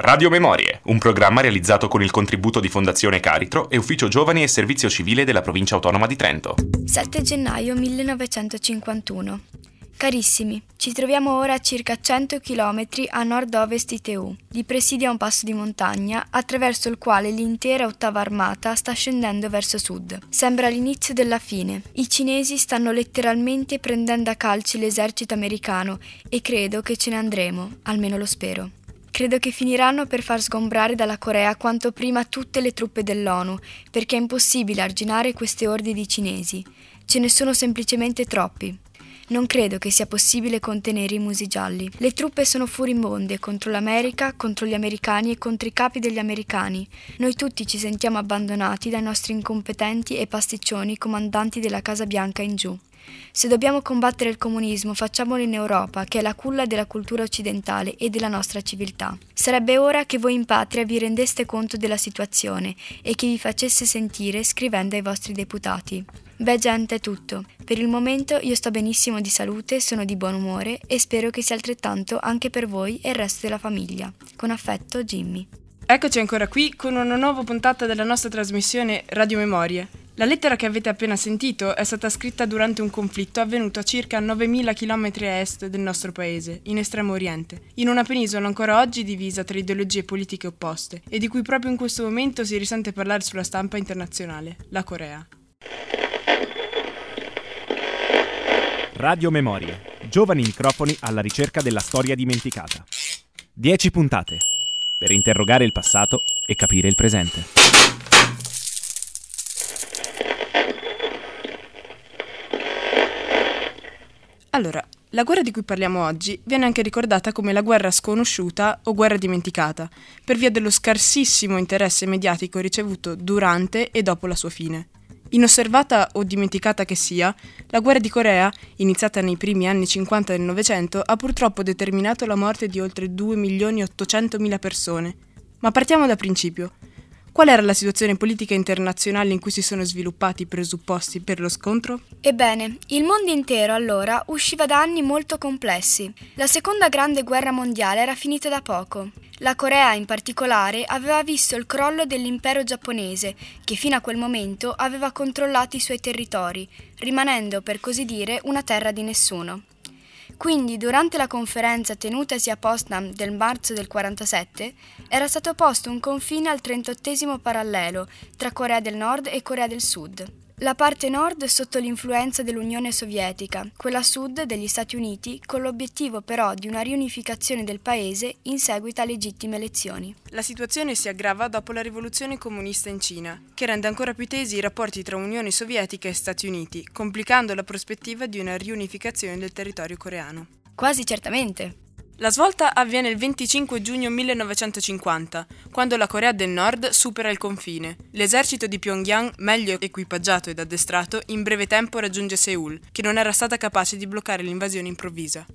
Radio Memorie, un programma realizzato con il contributo di Fondazione Caritro e Ufficio Giovani e Servizio Civile della Provincia Autonoma di Trento. 7 gennaio 1951. Carissimi, ci troviamo ora a circa 100 km a nord-ovest di Teù, di presidio a un passo di montagna, attraverso il quale l'intera ottava armata sta scendendo verso sud. Sembra l'inizio della fine. I cinesi stanno letteralmente prendendo a calci l'esercito americano e credo che ce ne andremo, almeno lo spero. Credo che finiranno per far sgombrare dalla Corea quanto prima tutte le truppe dell'ONU, perché è impossibile arginare queste orde di cinesi. Ce ne sono semplicemente troppi. Non credo che sia possibile contenere i musi gialli. Le truppe sono furibonde contro l'America, contro gli americani e contro i capi degli americani. Noi tutti ci sentiamo abbandonati dai nostri incompetenti e pasticcioni comandanti della Casa Bianca in giù. Se dobbiamo combattere il comunismo, facciamolo in Europa, che è la culla della cultura occidentale e della nostra civiltà. Sarebbe ora che voi in patria vi rendeste conto della situazione e che vi facesse sentire scrivendo ai vostri deputati. Beh gente è tutto. Per il momento io sto benissimo di salute, sono di buon umore e spero che sia altrettanto anche per voi e il resto della famiglia. Con affetto Jimmy. Eccoci ancora qui con una nuova puntata della nostra trasmissione Radio Memorie. La lettera che avete appena sentito è stata scritta durante un conflitto avvenuto a circa 9.000 km a est del nostro paese, in estremo oriente, in una penisola ancora oggi divisa tra ideologie politiche opposte e di cui proprio in questo momento si risente parlare sulla stampa internazionale, la Corea. Radio Memorie. Giovani microfoni alla ricerca della storia dimenticata. 10 puntate per interrogare il passato e capire il presente. Allora, la guerra di cui parliamo oggi viene anche ricordata come la guerra sconosciuta o guerra dimenticata, per via dello scarsissimo interesse mediatico ricevuto durante e dopo la sua fine. Inosservata o dimenticata che sia, la guerra di Corea, iniziata nei primi anni 50 del Novecento, ha purtroppo determinato la morte di oltre 2.800.000 persone. Ma partiamo da principio. Qual era la situazione politica internazionale in cui si sono sviluppati i presupposti per lo scontro? Ebbene, il mondo intero allora usciva da anni molto complessi. La seconda grande guerra mondiale era finita da poco. La Corea in particolare aveva visto il crollo dell'impero giapponese, che fino a quel momento aveva controllato i suoi territori, rimanendo per così dire una terra di nessuno. Quindi, durante la conferenza tenutasi a Potsdam del marzo del 47, era stato posto un confine al 38 parallelo tra Corea del Nord e Corea del Sud. La parte nord sotto l'influenza dell'Unione Sovietica, quella sud degli Stati Uniti, con l'obiettivo però di una riunificazione del paese in seguito a legittime elezioni. La situazione si aggrava dopo la rivoluzione comunista in Cina, che rende ancora più tesi i rapporti tra Unione Sovietica e Stati Uniti, complicando la prospettiva di una riunificazione del territorio coreano. Quasi certamente. La svolta avviene il 25 giugno 1950, quando la Corea del Nord supera il confine. L'esercito di Pyongyang, meglio equipaggiato ed addestrato, in breve tempo raggiunge Seoul, che non era stata capace di bloccare l'invasione improvvisa.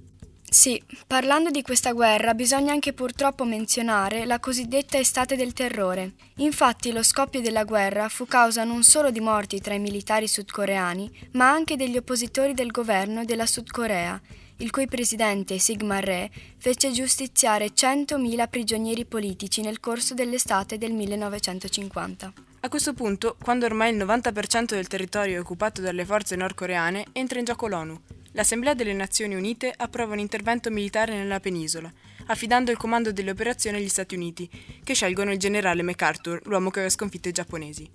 Sì, parlando di questa guerra bisogna anche purtroppo menzionare la cosiddetta estate del terrore. Infatti lo scoppio della guerra fu causa non solo di morti tra i militari sudcoreani, ma anche degli oppositori del governo della Sud Corea, il cui presidente Sigmar Re fece giustiziare 100.000 prigionieri politici nel corso dell'estate del 1950. A questo punto, quando ormai il 90% del territorio è occupato dalle forze nordcoreane, entra in gioco l'ONU. L'Assemblea delle Nazioni Unite approva un intervento militare nella penisola, affidando il comando delle operazioni agli Stati Uniti, che scelgono il generale MacArthur, l'uomo che aveva sconfitto i giapponesi.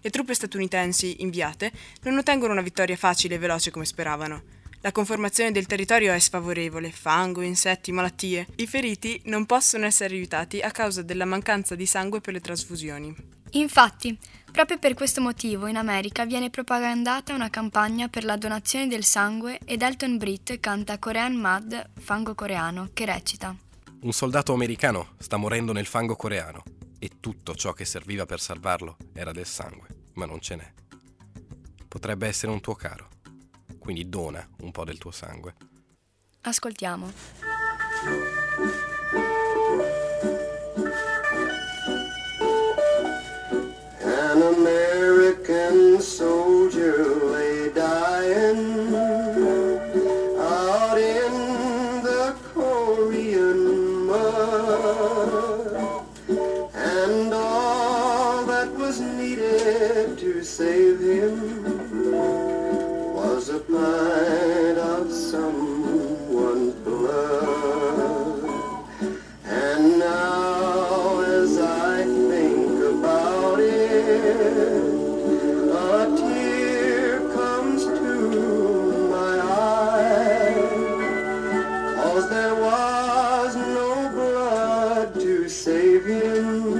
Le truppe statunitensi inviate non ottengono una vittoria facile e veloce come speravano. La conformazione del territorio è sfavorevole, fango, insetti, malattie. I feriti non possono essere aiutati a causa della mancanza di sangue per le trasfusioni. Infatti, proprio per questo motivo in America viene propagandata una campagna per la donazione del sangue ed Elton Britt canta Korean Mud, fango coreano, che recita Un soldato americano sta morendo nel fango coreano e tutto ciò che serviva per salvarlo era del sangue, ma non ce n'è. Potrebbe essere un tuo caro quindi dona un po' del tuo sangue. Ascoltiamo. To save him,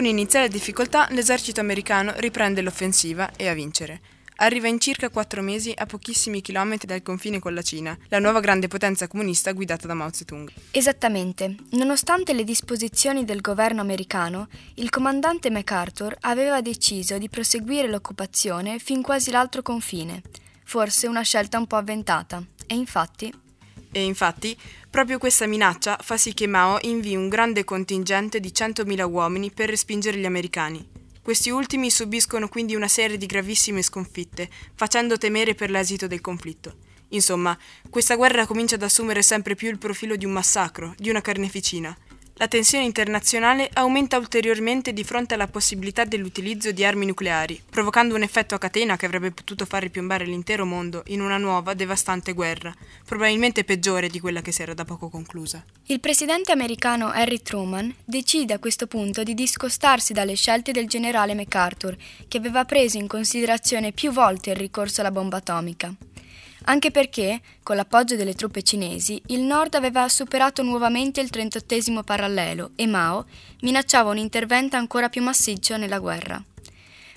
un'iniziale difficoltà, l'esercito americano riprende l'offensiva e a vincere. Arriva in circa quattro mesi a pochissimi chilometri dal confine con la Cina, la nuova grande potenza comunista guidata da Mao Zedong. Esattamente. Nonostante le disposizioni del governo americano, il comandante MacArthur aveva deciso di proseguire l'occupazione fin quasi l'altro confine. Forse una scelta un po' avventata. E infatti... E infatti, proprio questa minaccia fa sì che Mao invii un grande contingente di 100.000 uomini per respingere gli americani. Questi ultimi subiscono quindi una serie di gravissime sconfitte, facendo temere per l'esito del conflitto. Insomma, questa guerra comincia ad assumere sempre più il profilo di un massacro, di una carneficina. La tensione internazionale aumenta ulteriormente di fronte alla possibilità dell'utilizzo di armi nucleari, provocando un effetto a catena che avrebbe potuto far ripiombare l'intero mondo in una nuova, devastante guerra, probabilmente peggiore di quella che si era da poco conclusa. Il presidente americano Harry Truman decide a questo punto di discostarsi dalle scelte del generale MacArthur, che aveva preso in considerazione più volte il ricorso alla bomba atomica. Anche perché, con l'appoggio delle truppe cinesi, il Nord aveva superato nuovamente il 38 parallelo e Mao minacciava un intervento ancora più massiccio nella guerra.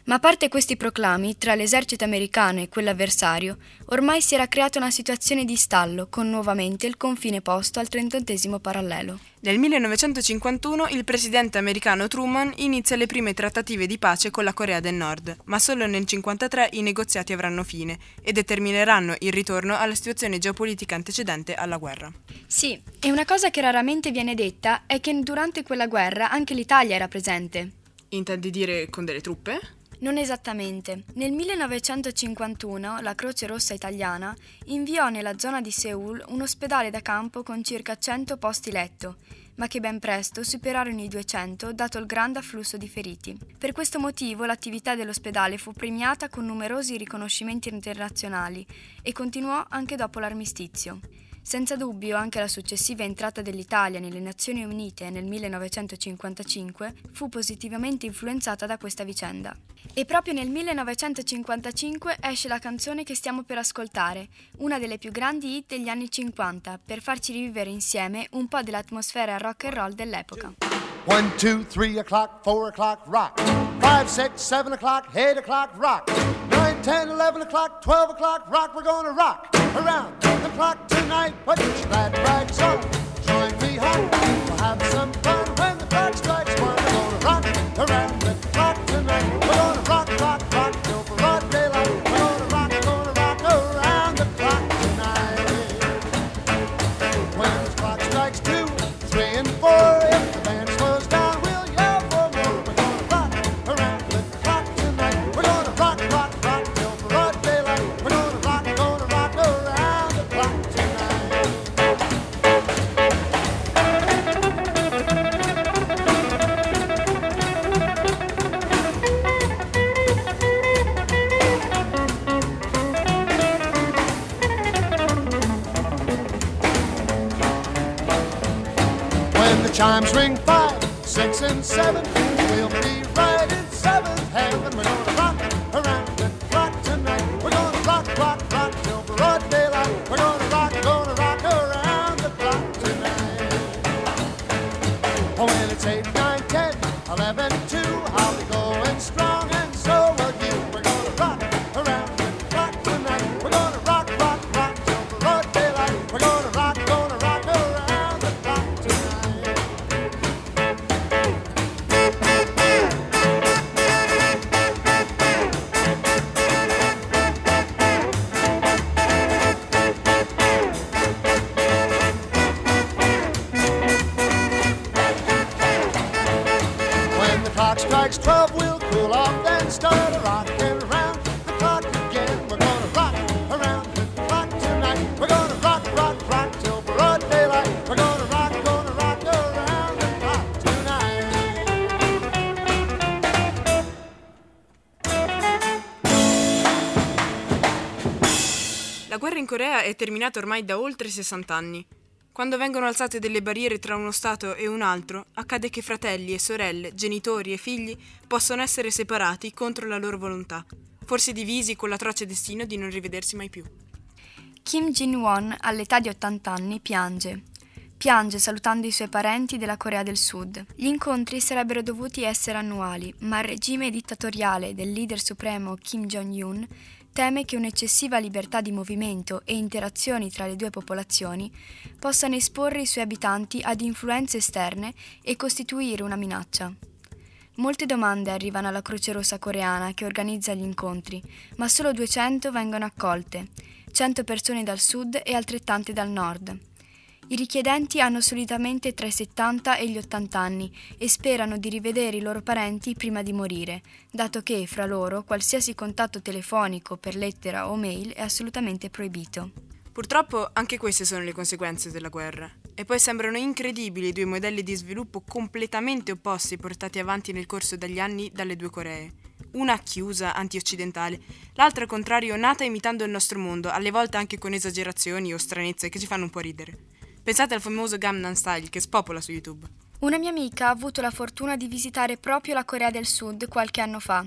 Ma a parte questi proclami, tra l'esercito americano e quello avversario, ormai si era creata una situazione di stallo, con nuovamente il confine posto al 38 parallelo. Nel 1951 il presidente americano Truman inizia le prime trattative di pace con la Corea del Nord, ma solo nel 1953 i negoziati avranno fine e determineranno il ritorno alla situazione geopolitica antecedente alla guerra. Sì, e una cosa che raramente viene detta è che durante quella guerra anche l'Italia era presente. Intendi dire con delle truppe? Non esattamente. Nel 1951 la Croce Rossa italiana inviò nella zona di Seoul un ospedale da campo con circa 100 posti letto, ma che ben presto superarono i 200 dato il grande afflusso di feriti. Per questo motivo l'attività dell'ospedale fu premiata con numerosi riconoscimenti internazionali e continuò anche dopo l'armistizio. Senza dubbio anche la successiva entrata dell'Italia nelle Nazioni Unite nel 1955 fu positivamente influenzata da questa vicenda. E proprio nel 1955 esce la canzone che stiamo per ascoltare, una delle più grandi hit degli anni 50, per farci rivivere insieme un po' dell'atmosfera rock and roll dell'epoca. One, two, three o'clock, four o'clock, rock. Five, six, seven o'clock, eight o'clock, rock. Nine, ten, eleven o'clock, twelve o'clock, rock. We're gonna rock around the clock tonight. Put your glad rags on. Join me home. We'll have some fun La guerra in Corea è terminata ormai da oltre 60 anni. Quando vengono alzate delle barriere tra uno Stato e un altro, accade che fratelli e sorelle, genitori e figli possono essere separati contro la loro volontà, forse divisi con l'atroce destino di non rivedersi mai più. Kim Jin-won, all'età di 80 anni, piange. Piange salutando i suoi parenti della Corea del Sud. Gli incontri sarebbero dovuti essere annuali, ma il regime dittatoriale del leader supremo Kim Jong-un teme che un'eccessiva libertà di movimento e interazioni tra le due popolazioni possano esporre i suoi abitanti ad influenze esterne e costituire una minaccia. Molte domande arrivano alla Croce Rossa coreana che organizza gli incontri, ma solo 200 vengono accolte, 100 persone dal sud e altrettante dal nord. I richiedenti hanno solitamente tra i 70 e gli 80 anni e sperano di rivedere i loro parenti prima di morire, dato che fra loro qualsiasi contatto telefonico per lettera o mail è assolutamente proibito. Purtroppo anche queste sono le conseguenze della guerra. E poi sembrano incredibili i due modelli di sviluppo completamente opposti portati avanti nel corso degli anni dalle due Coree. Una chiusa, anti-occidentale, l'altra al contrario nata imitando il nostro mondo, alle volte anche con esagerazioni o stranezze che ci fanno un po' ridere. Pensate al famoso Gangnam Style che spopola su YouTube. Una mia amica ha avuto la fortuna di visitare proprio la Corea del Sud qualche anno fa.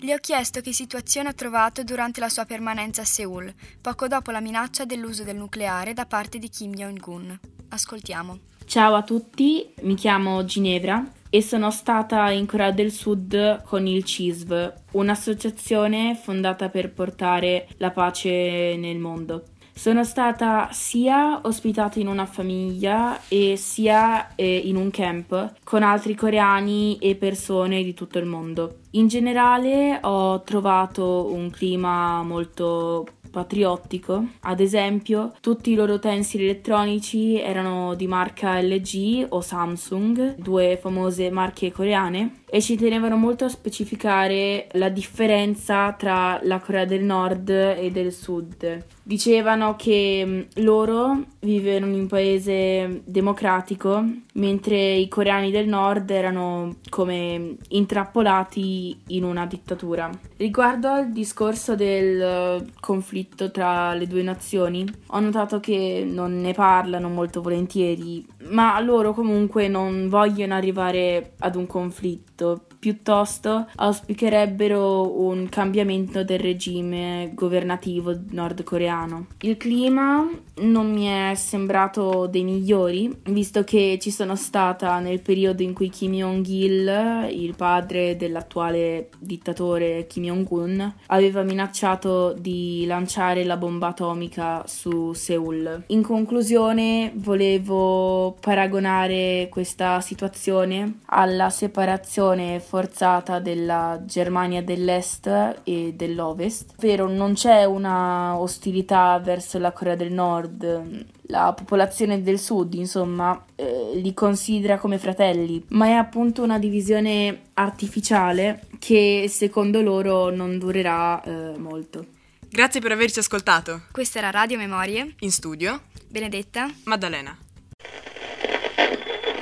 Le ho chiesto che situazione ha trovato durante la sua permanenza a Seoul, poco dopo la minaccia dell'uso del nucleare da parte di Kim Jong-un. Ascoltiamo. Ciao a tutti, mi chiamo Ginevra e sono stata in Corea del Sud con il CISV, un'associazione fondata per portare la pace nel mondo. Sono stata sia ospitata in una famiglia e sia eh, in un camp con altri coreani e persone di tutto il mondo. In generale ho trovato un clima molto patriottico. Ad esempio, tutti i loro utensili elettronici erano di marca LG o Samsung, due famose marche coreane, e ci tenevano molto a specificare la differenza tra la Corea del Nord e del Sud. Dicevano che mh, loro vivevano in un paese democratico, mentre i coreani del nord erano come intrappolati in una dittatura. Riguardo al discorso del eh, conflitto tra le due nazioni, ho notato che non ne parlano molto volentieri, ma loro comunque non vogliono arrivare ad un conflitto. Piuttosto auspicherebbero un cambiamento del regime governativo nordcoreano. Il clima non mi è sembrato dei migliori, visto che ci sono stata nel periodo in cui Kim Jong-il, il padre dell'attuale dittatore Kim Jong-un, aveva minacciato di lanciare la bomba atomica su Seoul. In conclusione, volevo paragonare questa situazione alla separazione forzata della Germania dell'Est e dell'Ovest, ovvero non c'è una ostilità verso la Corea del Nord, la popolazione del Sud, insomma, eh, li considera come fratelli, ma è appunto una divisione artificiale che secondo loro non durerà eh, molto. Grazie per averci ascoltato. Questa era Radio Memorie. In studio, Benedetta. Maddalena.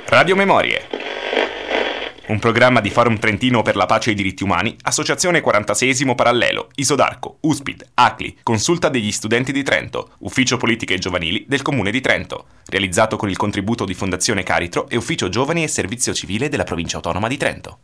Radio Memorie. Un programma di Forum Trentino per la pace e i diritti umani, Associazione 46 Parallelo, Isodarco, Uspid, ACLI, Consulta degli studenti di Trento, Ufficio Politiche Giovanili del Comune di Trento, realizzato con il contributo di Fondazione Caritro e Ufficio Giovani e Servizio Civile della Provincia Autonoma di Trento.